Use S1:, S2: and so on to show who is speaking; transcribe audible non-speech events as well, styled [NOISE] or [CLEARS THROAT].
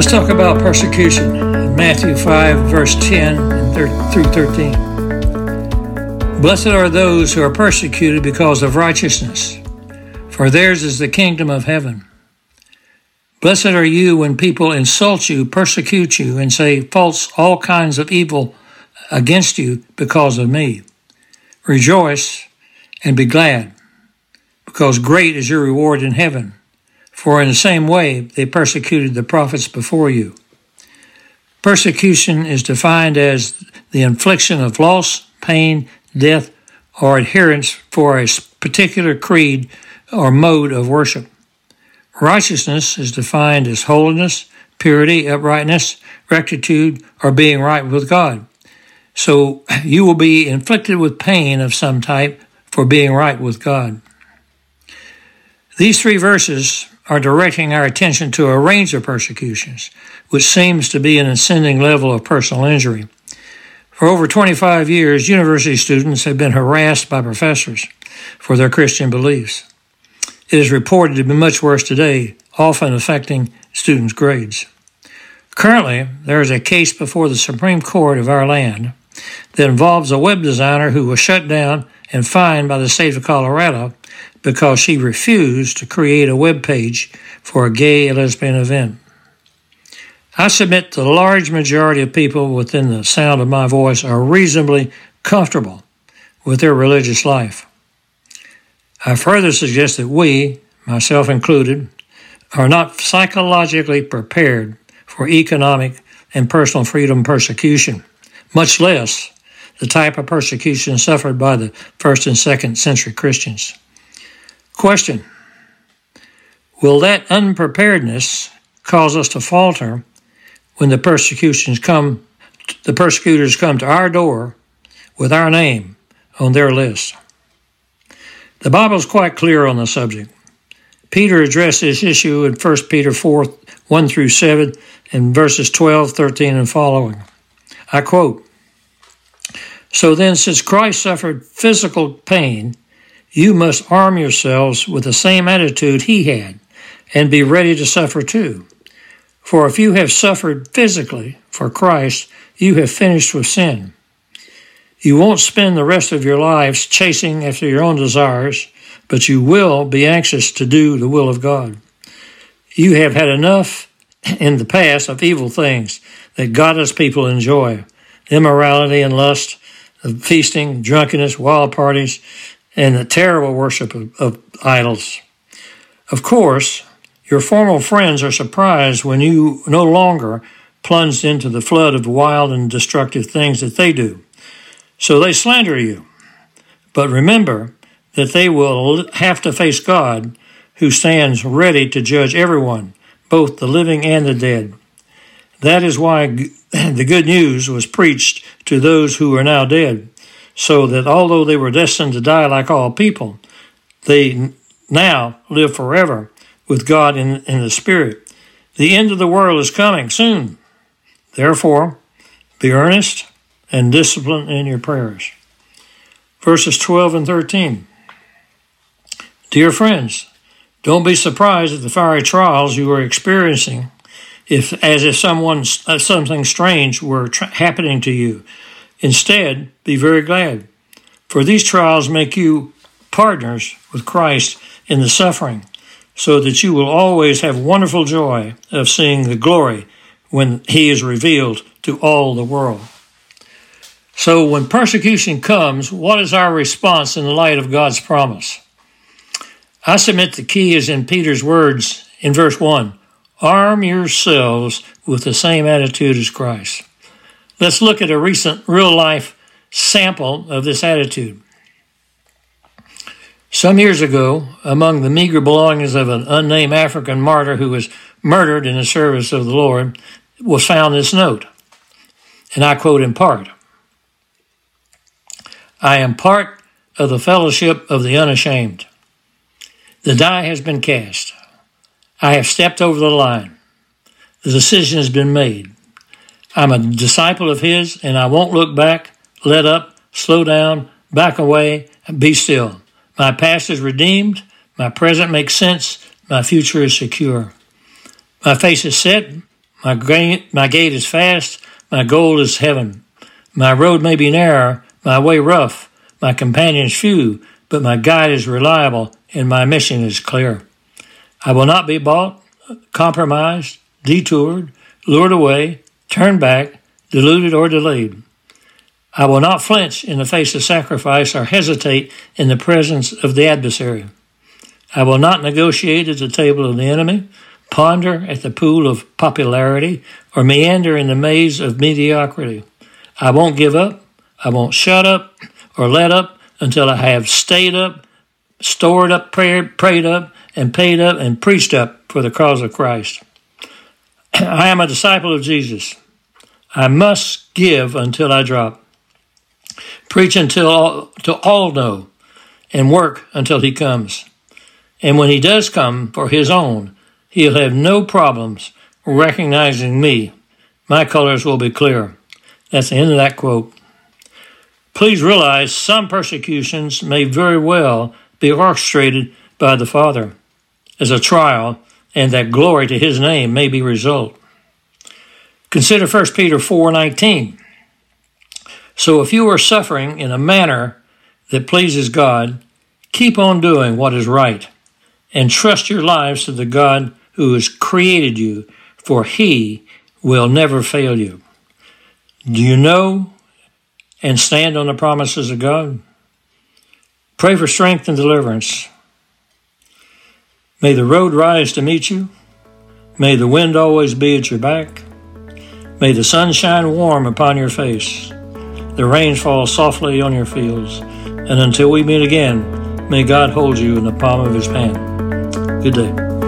S1: Let's talk about persecution in Matthew 5, verse 10 through 13. Blessed are those who are persecuted because of righteousness, for theirs is the kingdom of heaven. Blessed are you when people insult you, persecute you, and say false all kinds of evil against you because of me. Rejoice and be glad, because great is your reward in heaven for in the same way they persecuted the prophets before you. Persecution is defined as the infliction of loss, pain, death, or adherence for a particular creed or mode of worship. Righteousness is defined as holiness, purity, uprightness, rectitude, or being right with God. So [LAUGHS] you will be inflicted with pain of some type for being right with God. These three verses are directing our attention to a range of persecutions, which seems to be an ascending level of personal injury. For over 25 years, university students have been harassed by professors for their Christian beliefs. It is reported to be much worse today, often affecting students' grades. Currently, there is a case before the Supreme Court of our land that involves a web designer who was shut down and fined by the state of Colorado because she refused to create a web page for a gay and lesbian event. I submit the large majority of people within the sound of my voice are reasonably comfortable with their religious life. I further suggest that we, myself included, are not psychologically prepared for economic and personal freedom persecution, much less the type of persecution suffered by the first and second century Christians. Question Will that unpreparedness cause us to falter when the persecutions come the persecutors come to our door with our name on their list? The Bible is quite clear on the subject. Peter addressed this issue in 1 Peter 4 1 through 7 and verses 12, 13, and following. I quote So then, since Christ suffered physical pain, you must arm yourselves with the same attitude he had and be ready to suffer too. For if you have suffered physically for Christ, you have finished with sin. You won't spend the rest of your lives chasing after your own desires, but you will be anxious to do the will of God. You have had enough in the past of evil things that godless people enjoy immorality and lust, feasting, drunkenness, wild parties, and the terrible worship of, of idols. Of course, your former friends are surprised when you no longer plunged into the flood of wild and destructive things that they do. So they slander you. But remember that they will have to face God, who stands ready to judge everyone, both the living and the dead. That is why [CLEARS THROAT] the good news was preached to those who are now dead, so that although they were destined to die like all people, they now live forever with God in, in the Spirit. The end of the world is coming soon. Therefore, be earnest and disciplined in your prayers. Verses 12 and 13. Dear friends, don't be surprised at the fiery trials you are experiencing, if as if someone uh, something strange were tra- happening to you Instead, be very glad, for these trials make you partners with Christ in the suffering, so that you will always have wonderful joy of seeing the glory when He is revealed to all the world. So, when persecution comes, what is our response in the light of God's promise? I submit the key is in Peter's words in verse 1 Arm yourselves with the same attitude as Christ. Let's look at a recent real life sample of this attitude. Some years ago, among the meager belongings of an unnamed African martyr who was murdered in the service of the Lord, was found this note. And I quote in part I am part of the fellowship of the unashamed. The die has been cast. I have stepped over the line. The decision has been made. I'm a disciple of His, and I won't look back, let up, slow down, back away, and be still. My past is redeemed, my present makes sense, my future is secure. My face is set, My, my gate is fast, my goal is heaven. My road may be narrow, my way rough, my companions few, but my guide is reliable and my mission is clear. I will not be bought, compromised, detoured, lured away, turned back, deluded, or delayed. I will not flinch in the face of sacrifice or hesitate in the presence of the adversary. I will not negotiate at the table of the enemy, ponder at the pool of popularity, or meander in the maze of mediocrity. I won't give up, I won't shut up or let up until I have stayed up, stored up, prayed, prayed up, and paid up and preached up for the cause of Christ. I am a disciple of Jesus. I must give until I drop. Preach until all, to all know, and work until he comes. And when he does come for his own, he'll have no problems recognizing me. My colors will be clear. That's the end of that quote. Please realize some persecutions may very well be orchestrated by the Father as a trial, and that glory to his name may be result. Consider 1 Peter 4:19. So if you are suffering in a manner that pleases God, keep on doing what is right and trust your lives to the God who has created you, for he will never fail you. Do you know and stand on the promises of God? Pray for strength and deliverance. May the road rise to meet you. May the wind always be at your back. May the sun shine warm upon your face. The rain fall softly on your fields. And until we meet again, may God hold you in the palm of his hand. Good day.